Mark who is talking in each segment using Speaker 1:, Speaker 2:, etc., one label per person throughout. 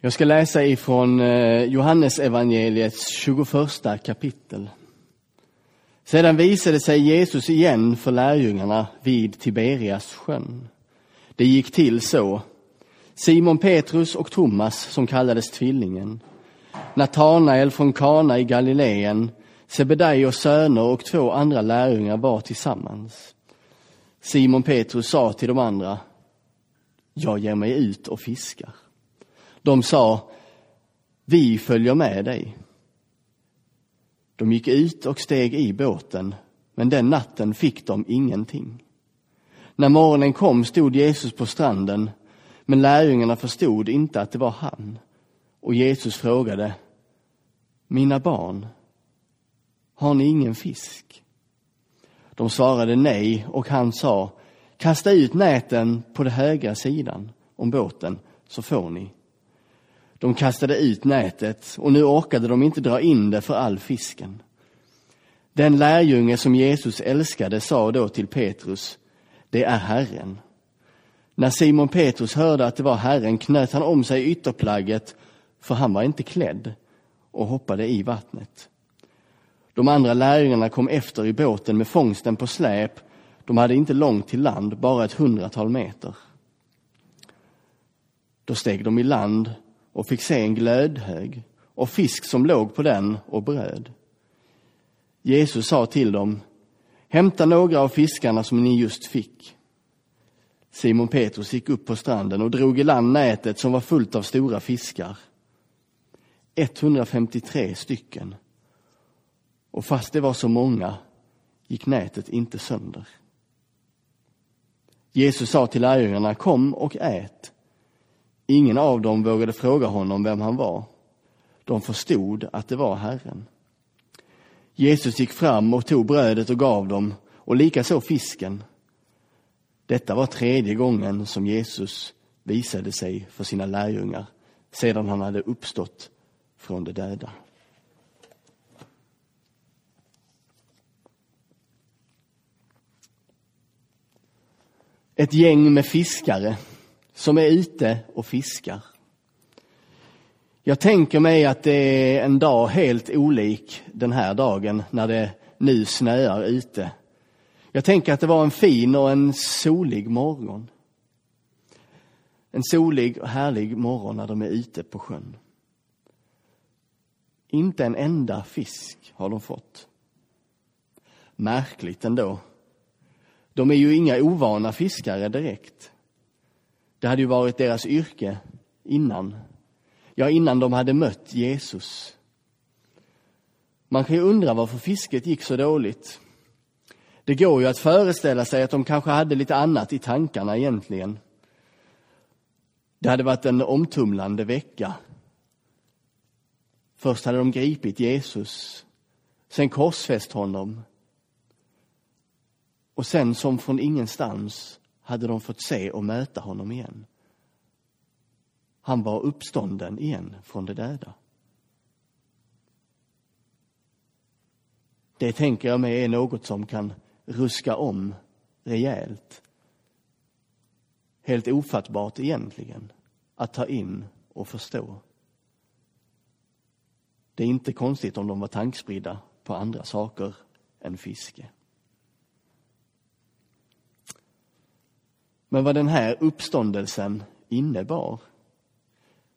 Speaker 1: Jag ska läsa ifrån eh, Johannes evangeliets 21 kapitel. Sedan visade sig Jesus igen för lärjungarna vid Tiberias sjön. Det gick till så. Simon Petrus och Thomas, som kallades Tvillingen, Natanael från Kana i Galileen, Sebedaios söner och två andra lärjungar var tillsammans. Simon Petrus sa till de andra, jag ger mig ut och fiskar. De sa, vi följer med dig. De gick ut och steg i båten, men den natten fick de ingenting. När morgonen kom stod Jesus på stranden, men lärjungarna förstod inte att det var han. Och Jesus frågade, mina barn, har ni ingen fisk? De svarade nej och han sa, kasta ut näten på den högra sidan om båten så får ni. De kastade ut nätet och nu orkade de inte dra in det för all fisken. Den lärjunge som Jesus älskade sa då till Petrus, det är Herren. När Simon Petrus hörde att det var Herren knöt han om sig ytterplagget, för han var inte klädd, och hoppade i vattnet. De andra lärjungarna kom efter i båten med fångsten på släp. De hade inte långt till land, bara ett hundratal meter. Då steg de i land och fick se en glödhög och fisk som låg på den och bröd. Jesus sa till dem, hämta några av fiskarna som ni just fick. Simon Petrus gick upp på stranden och drog i land nätet som var fullt av stora fiskar. 153 stycken. Och fast det var så många gick nätet inte sönder. Jesus sa till lärjungarna, kom och ät. Ingen av dem vågade fråga honom vem han var. De förstod att det var Herren. Jesus gick fram och tog brödet och gav dem, och likaså fisken. Detta var tredje gången som Jesus visade sig för sina lärjungar sedan han hade uppstått från de döda. Ett gäng med fiskare som är ute och fiskar. Jag tänker mig att det är en dag helt olik den här dagen när det nu snöar ute. Jag tänker att det var en fin och en solig morgon. En solig och härlig morgon när de är ute på sjön. Inte en enda fisk har de fått. Märkligt ändå. De är ju inga ovana fiskare direkt. Det hade ju varit deras yrke innan. Ja, innan de hade mött Jesus. Man kan ju undra varför fisket gick så dåligt. Det går ju att föreställa sig att de kanske hade lite annat i tankarna egentligen. Det hade varit en omtumlande vecka. Först hade de gripit Jesus, sen korsfäst honom. Och sen som från ingenstans hade de fått se och möta honom igen. Han var uppstånden igen från de döda. Det tänker jag mig är något som kan ruska om rejält. Helt ofattbart egentligen att ta in och förstå. Det är inte konstigt om de var tankspridda på andra saker än fiske. Men vad den här uppståndelsen innebar,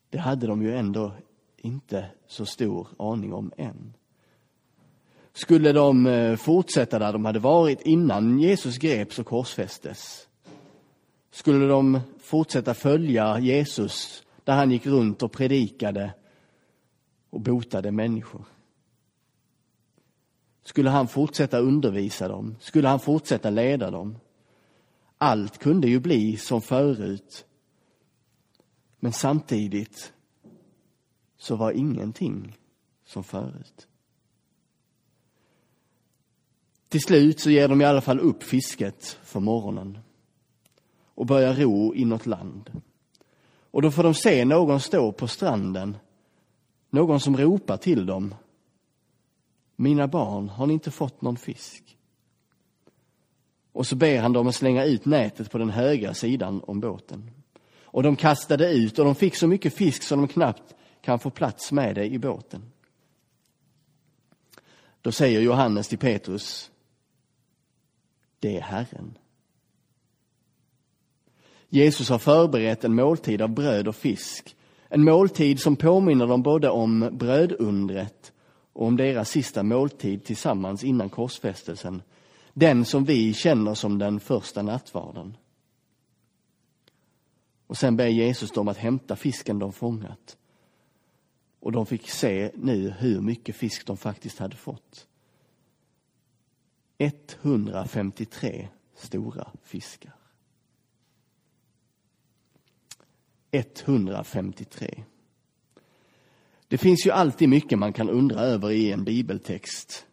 Speaker 1: det hade de ju ändå inte så stor aning om än. Skulle de eh, fortsätta där de hade varit innan Jesus greps och korsfästes? Skulle de fortsätta följa Jesus där han gick runt och predikade och botade människor? Skulle han fortsätta undervisa dem? Skulle han fortsätta leda dem? Allt kunde ju bli som förut. Men samtidigt så var ingenting som förut. Till slut så ger de i alla fall upp fisket för morgonen och börjar ro inåt land. Och då får de se någon stå på stranden, någon som ropar till dem. Mina barn, har ni inte fått någon fisk? Och så ber han dem att slänga ut nätet på den högra sidan om båten. Och de kastade ut och de fick så mycket fisk som de knappt kan få plats med det i båten. Då säger Johannes till Petrus, det är Herren. Jesus har förberett en måltid av bröd och fisk. En måltid som påminner dem både om brödundret och om deras sista måltid tillsammans innan korsfästelsen. Den som vi känner som den första nattvarden. Och sen ber Jesus dem att hämta fisken de fångat. Och de fick se nu hur mycket fisk de faktiskt hade fått. 153 stora fiskar. 153. Det finns ju alltid mycket man kan undra över i en bibeltext.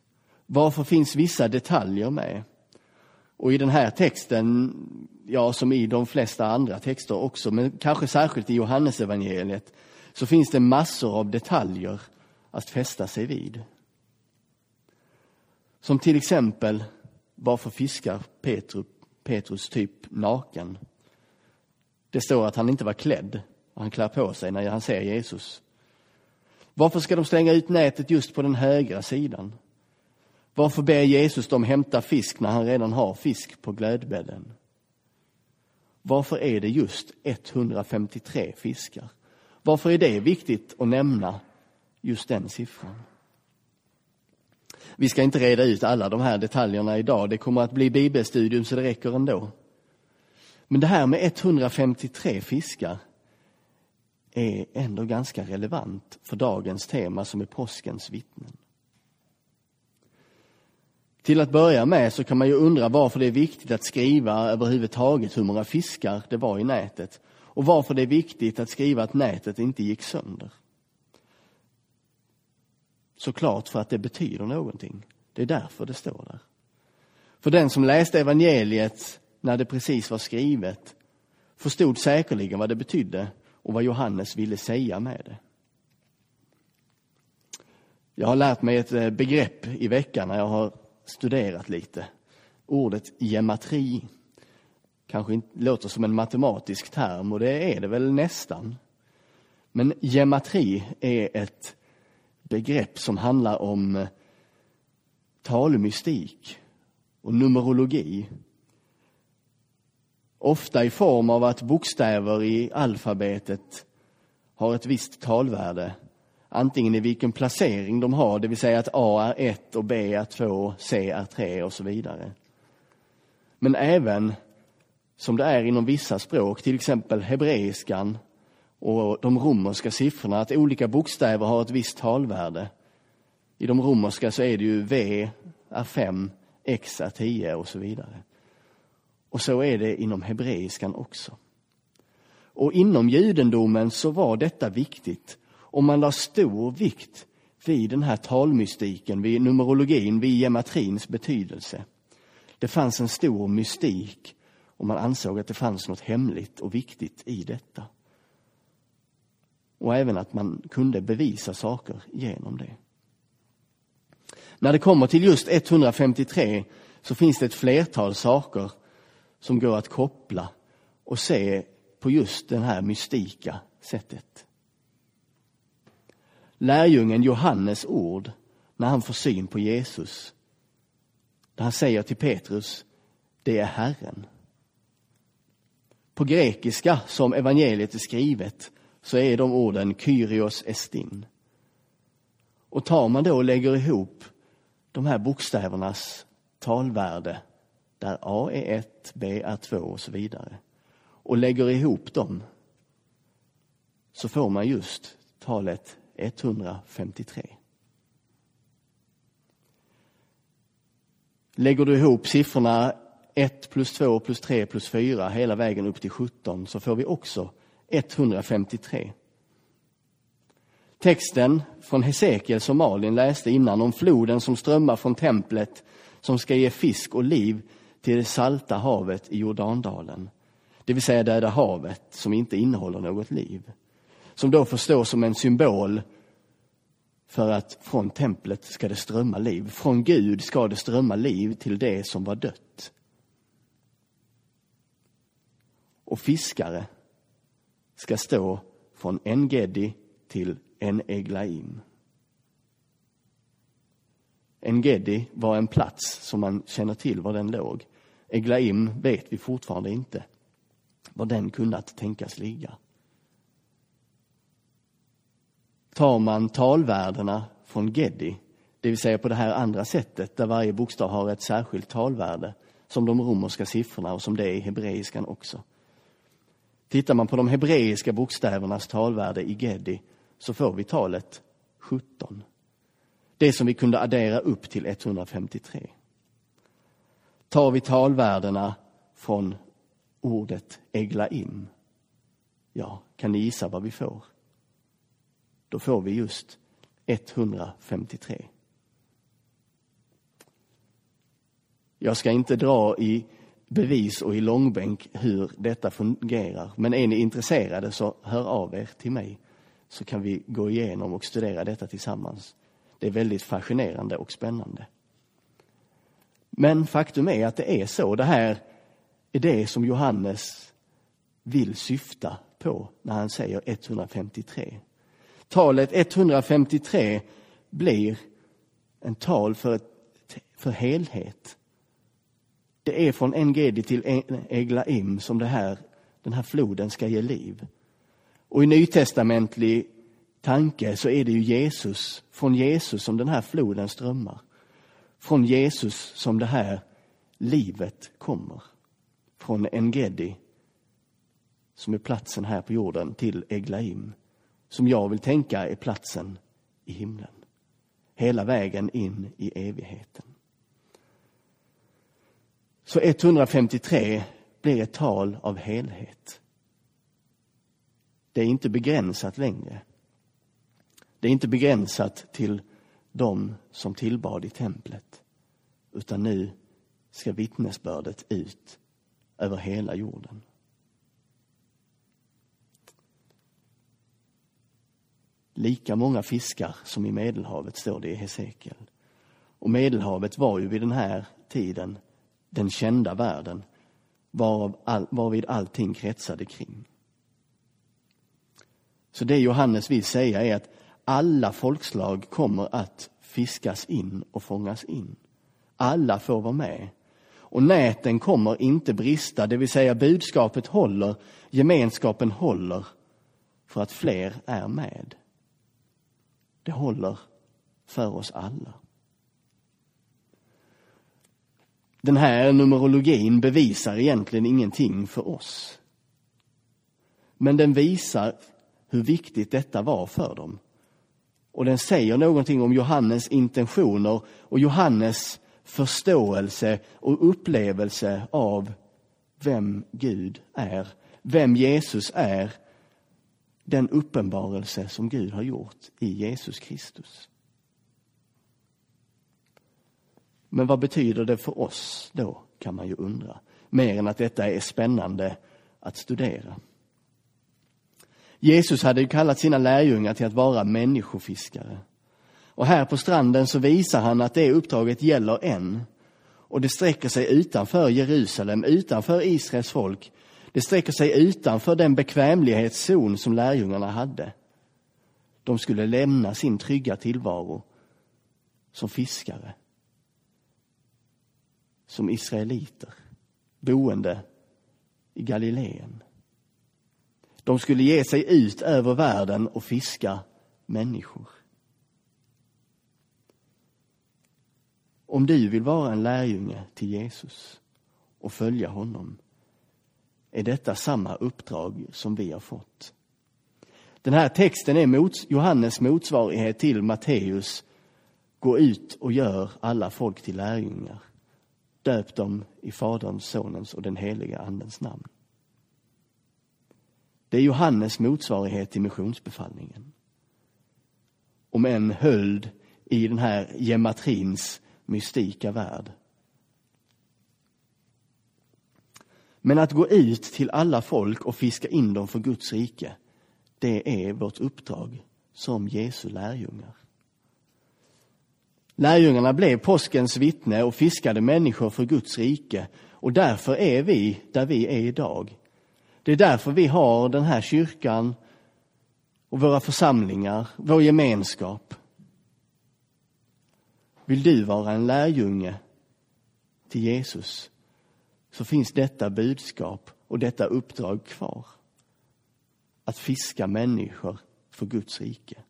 Speaker 1: Varför finns vissa detaljer med? Och i den här texten, ja som i de flesta andra texter också, men kanske särskilt i Johannesevangeliet, så finns det massor av detaljer att fästa sig vid. Som till exempel, varför fiskar Petrus, Petrus typ naken? Det står att han inte var klädd och han klär på sig när han ser Jesus. Varför ska de slänga ut nätet just på den högra sidan? Varför ber Jesus dem hämta fisk när han redan har fisk på glödbädden? Varför är det just 153 fiskar? Varför är det viktigt att nämna just den siffran? Vi ska inte reda ut alla de här detaljerna idag. Det kommer att bli bibelstudium så det räcker ändå. Men det här med 153 fiskar är ändå ganska relevant för dagens tema som är påskens vittnen. Till att börja med så kan man ju undra varför det är viktigt att skriva överhuvudtaget hur många fiskar det var i nätet och varför det är viktigt att skriva att nätet inte gick sönder. Såklart för att det betyder någonting. Det är därför det står där. För den som läste evangeliet när det precis var skrivet förstod säkerligen vad det betydde och vad Johannes ville säga med det. Jag har lärt mig ett eh, begrepp i veckan när jag har studerat lite. Ordet gematri kanske inte låter som en matematisk term och det är det väl nästan. Men gematri är ett begrepp som handlar om eh, talmystik och numerologi Ofta i form av att bokstäver i alfabetet har ett visst talvärde. Antingen i vilken placering de har, det vill säga att A är 1 och B är 2, C är 3 och så vidare. Men även som det är inom vissa språk, till exempel hebreiskan och de romerska siffrorna, att olika bokstäver har ett visst talvärde. I de romerska så är det ju V är 5, X är 10 och så vidare. Och så är det inom hebreiskan också. Och inom judendomen så var detta viktigt och man la stor vikt vid den här talmystiken, vid numerologin, vid gematrins betydelse. Det fanns en stor mystik och man ansåg att det fanns något hemligt och viktigt i detta. Och även att man kunde bevisa saker genom det. När det kommer till just 153 så finns det ett flertal saker som går att koppla och se på just det här mystika sättet. Lärjungen Johannes ord när han får syn på Jesus. Där han säger till Petrus, det är Herren. På grekiska, som evangeliet är skrivet, så är de orden Kyrios estin. Och tar man då och lägger ihop de här bokstävernas talvärde där A är 1, B är 2 och så vidare och lägger ihop dem så får man just talet 153. Lägger du ihop siffrorna 1 plus 2 plus 3 plus 4 hela vägen upp till 17 så får vi också 153. Texten från Hesekiel som Malin läste innan om floden som strömmar från templet som ska ge fisk och liv till det salta havet i Jordandalen. Det vill säga Döda havet som inte innehåller något liv. Som då får stå som en symbol för att från templet ska det strömma liv. Från Gud ska det strömma liv till det som var dött. Och fiskare, ska stå från en Geddi till En-Eglaim. En Geddi var en plats som man känner till var den låg. Eglaim vet vi fortfarande inte var den kunnat tänkas ligga. Tar man talvärdena från Gedi, det vill säga på det här andra sättet där varje bokstav har ett särskilt talvärde, som de romerska siffrorna och som det är i hebreiskan också. Tittar man på de hebreiska bokstävernas talvärde i Gedi så får vi talet 17. Det som vi kunde addera upp till 153. Tar vi talvärdena från ordet eglaim, ja, kan ni gissa vad vi får? Då får vi just 153. Jag ska inte dra i bevis och i långbänk hur detta fungerar. Men är ni intresserade så hör av er till mig så kan vi gå igenom och studera detta tillsammans. Det är väldigt fascinerande och spännande. Men faktum är att det är så. Det här är det som Johannes vill syfta på när han säger 153. Talet 153 blir en tal för, ett, för helhet. Det är från Engedi till e, Eglaim som det här, den här floden ska ge liv. Och i nytestamentlig tanke så är det ju Jesus, från Jesus som den här floden strömmar. Från Jesus som det här livet kommer. Från Engedi, som är platsen här på jorden, till Eglaim, som jag vill tänka är platsen i himlen. Hela vägen in i evigheten. Så 153 blir ett tal av helhet. Det är inte begränsat längre. Det är inte begränsat till de som tillbad i templet, utan nu ska vittnesbördet ut över hela jorden. Lika många fiskar som i Medelhavet, står det i Hesekiel. Och Medelhavet var ju vid den här tiden den kända världen varav all, varvid allting kretsade kring. Så det Johannes vill säga är att alla folkslag kommer att fiskas in och fångas in. Alla får vara med. Och näten kommer inte brista, det vill säga budskapet håller, gemenskapen håller för att fler är med. Det håller för oss alla. Den här numerologin bevisar egentligen ingenting för oss. Men den visar hur viktigt detta var för dem. Och den säger någonting om Johannes intentioner och Johannes förståelse och upplevelse av vem Gud är, vem Jesus är, den uppenbarelse som Gud har gjort i Jesus Kristus. Men vad betyder det för oss då, kan man ju undra. Mer än att detta är spännande att studera. Jesus hade ju kallat sina lärjungar till att vara människofiskare. Och här på stranden så visar han att det uppdraget gäller än. Och det sträcker sig utanför Jerusalem, utanför Israels folk. Det sträcker sig utanför den bekvämlighetszon som lärjungarna hade. De skulle lämna sin trygga tillvaro som fiskare som israeliter boende i Galileen. De skulle ge sig ut över världen och fiska människor. Om du vill vara en lärjunge till Jesus och följa honom är detta samma uppdrag som vi har fått. Den här texten är mot, Johannes motsvarighet till Matteus Gå ut och gör alla folk till lärjungar. Döp dem i Faderns, Sonens och den heliga Andens namn. Det är Johannes motsvarighet till missionsbefallningen. Om en höljd i den här gematrins mystika värld. Men att gå ut till alla folk och fiska in dem för Guds rike, det är vårt uppdrag som Jesu lärjungar. Lärjungarna blev påskens vittne och fiskade människor för Guds rike och därför är vi där vi är idag. Det är därför vi har den här kyrkan och våra församlingar, vår gemenskap. Vill du vara en lärjunge till Jesus så finns detta budskap och detta uppdrag kvar. Att fiska människor för Guds rike.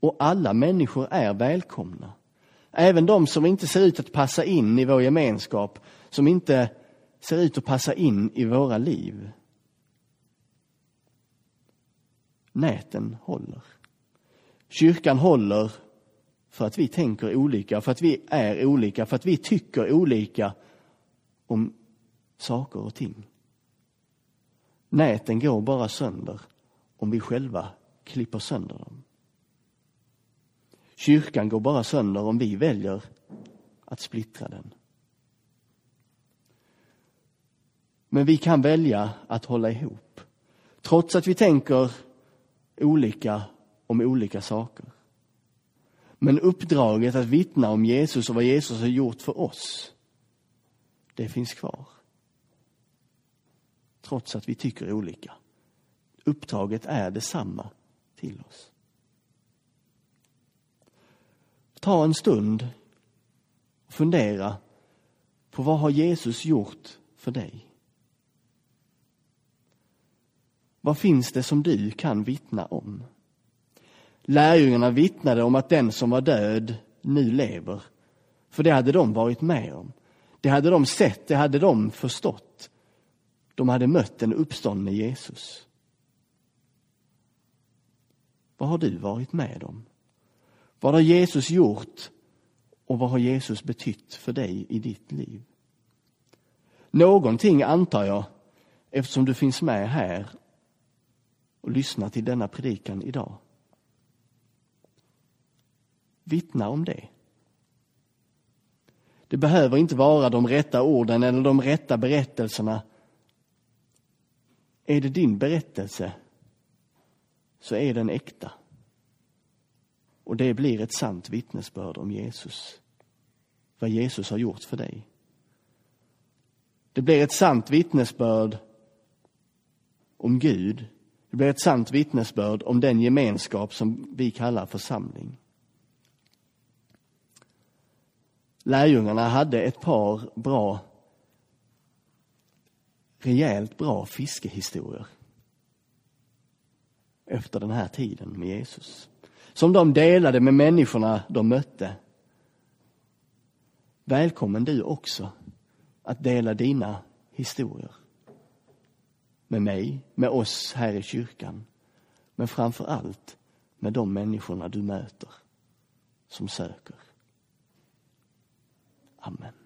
Speaker 1: Och alla människor är välkomna. Även de som inte ser ut att passa in i vår gemenskap, som inte ser ut att passa in i våra liv. Näten håller. Kyrkan håller för att vi tänker olika, för att vi är olika, för att vi tycker olika om saker och ting. Näten går bara sönder om vi själva klipper sönder dem. Kyrkan går bara sönder om vi väljer att splittra den. Men vi kan välja att hålla ihop. Trots att vi tänker olika om olika saker. Men uppdraget att vittna om Jesus och vad Jesus har gjort för oss, det finns kvar. Trots att vi tycker olika. Uppdraget är detsamma till oss. Ta en stund och fundera på vad har Jesus gjort för dig? Vad finns det som du kan vittna om? Lärjungarna vittnade om att den som var död nu lever. För det hade de varit med om. Det hade de sett, det hade de förstått. De hade mött den uppståndne Jesus. Vad har du varit med om? Vad har Jesus gjort och vad har Jesus betytt för dig i ditt liv? Någonting antar jag, eftersom du finns med här och lyssnar till denna predikan idag. Vittna om det. Det behöver inte vara de rätta orden eller de rätta berättelserna. Är det din berättelse så är den äkta. Och det blir ett sant vittnesbörd om Jesus. Vad Jesus har gjort för dig. Det blir ett sant vittnesbörd om Gud. Det blir ett sant vittnesbörd om den gemenskap som vi kallar församling. Lärjungarna hade ett par bra, rejält bra fiskehistorier efter den här tiden med Jesus. Som de delade med människorna de mötte. Välkommen du också att dela dina historier. Med mig, med oss här i kyrkan. Men framför allt med de människorna du möter som söker. Amen.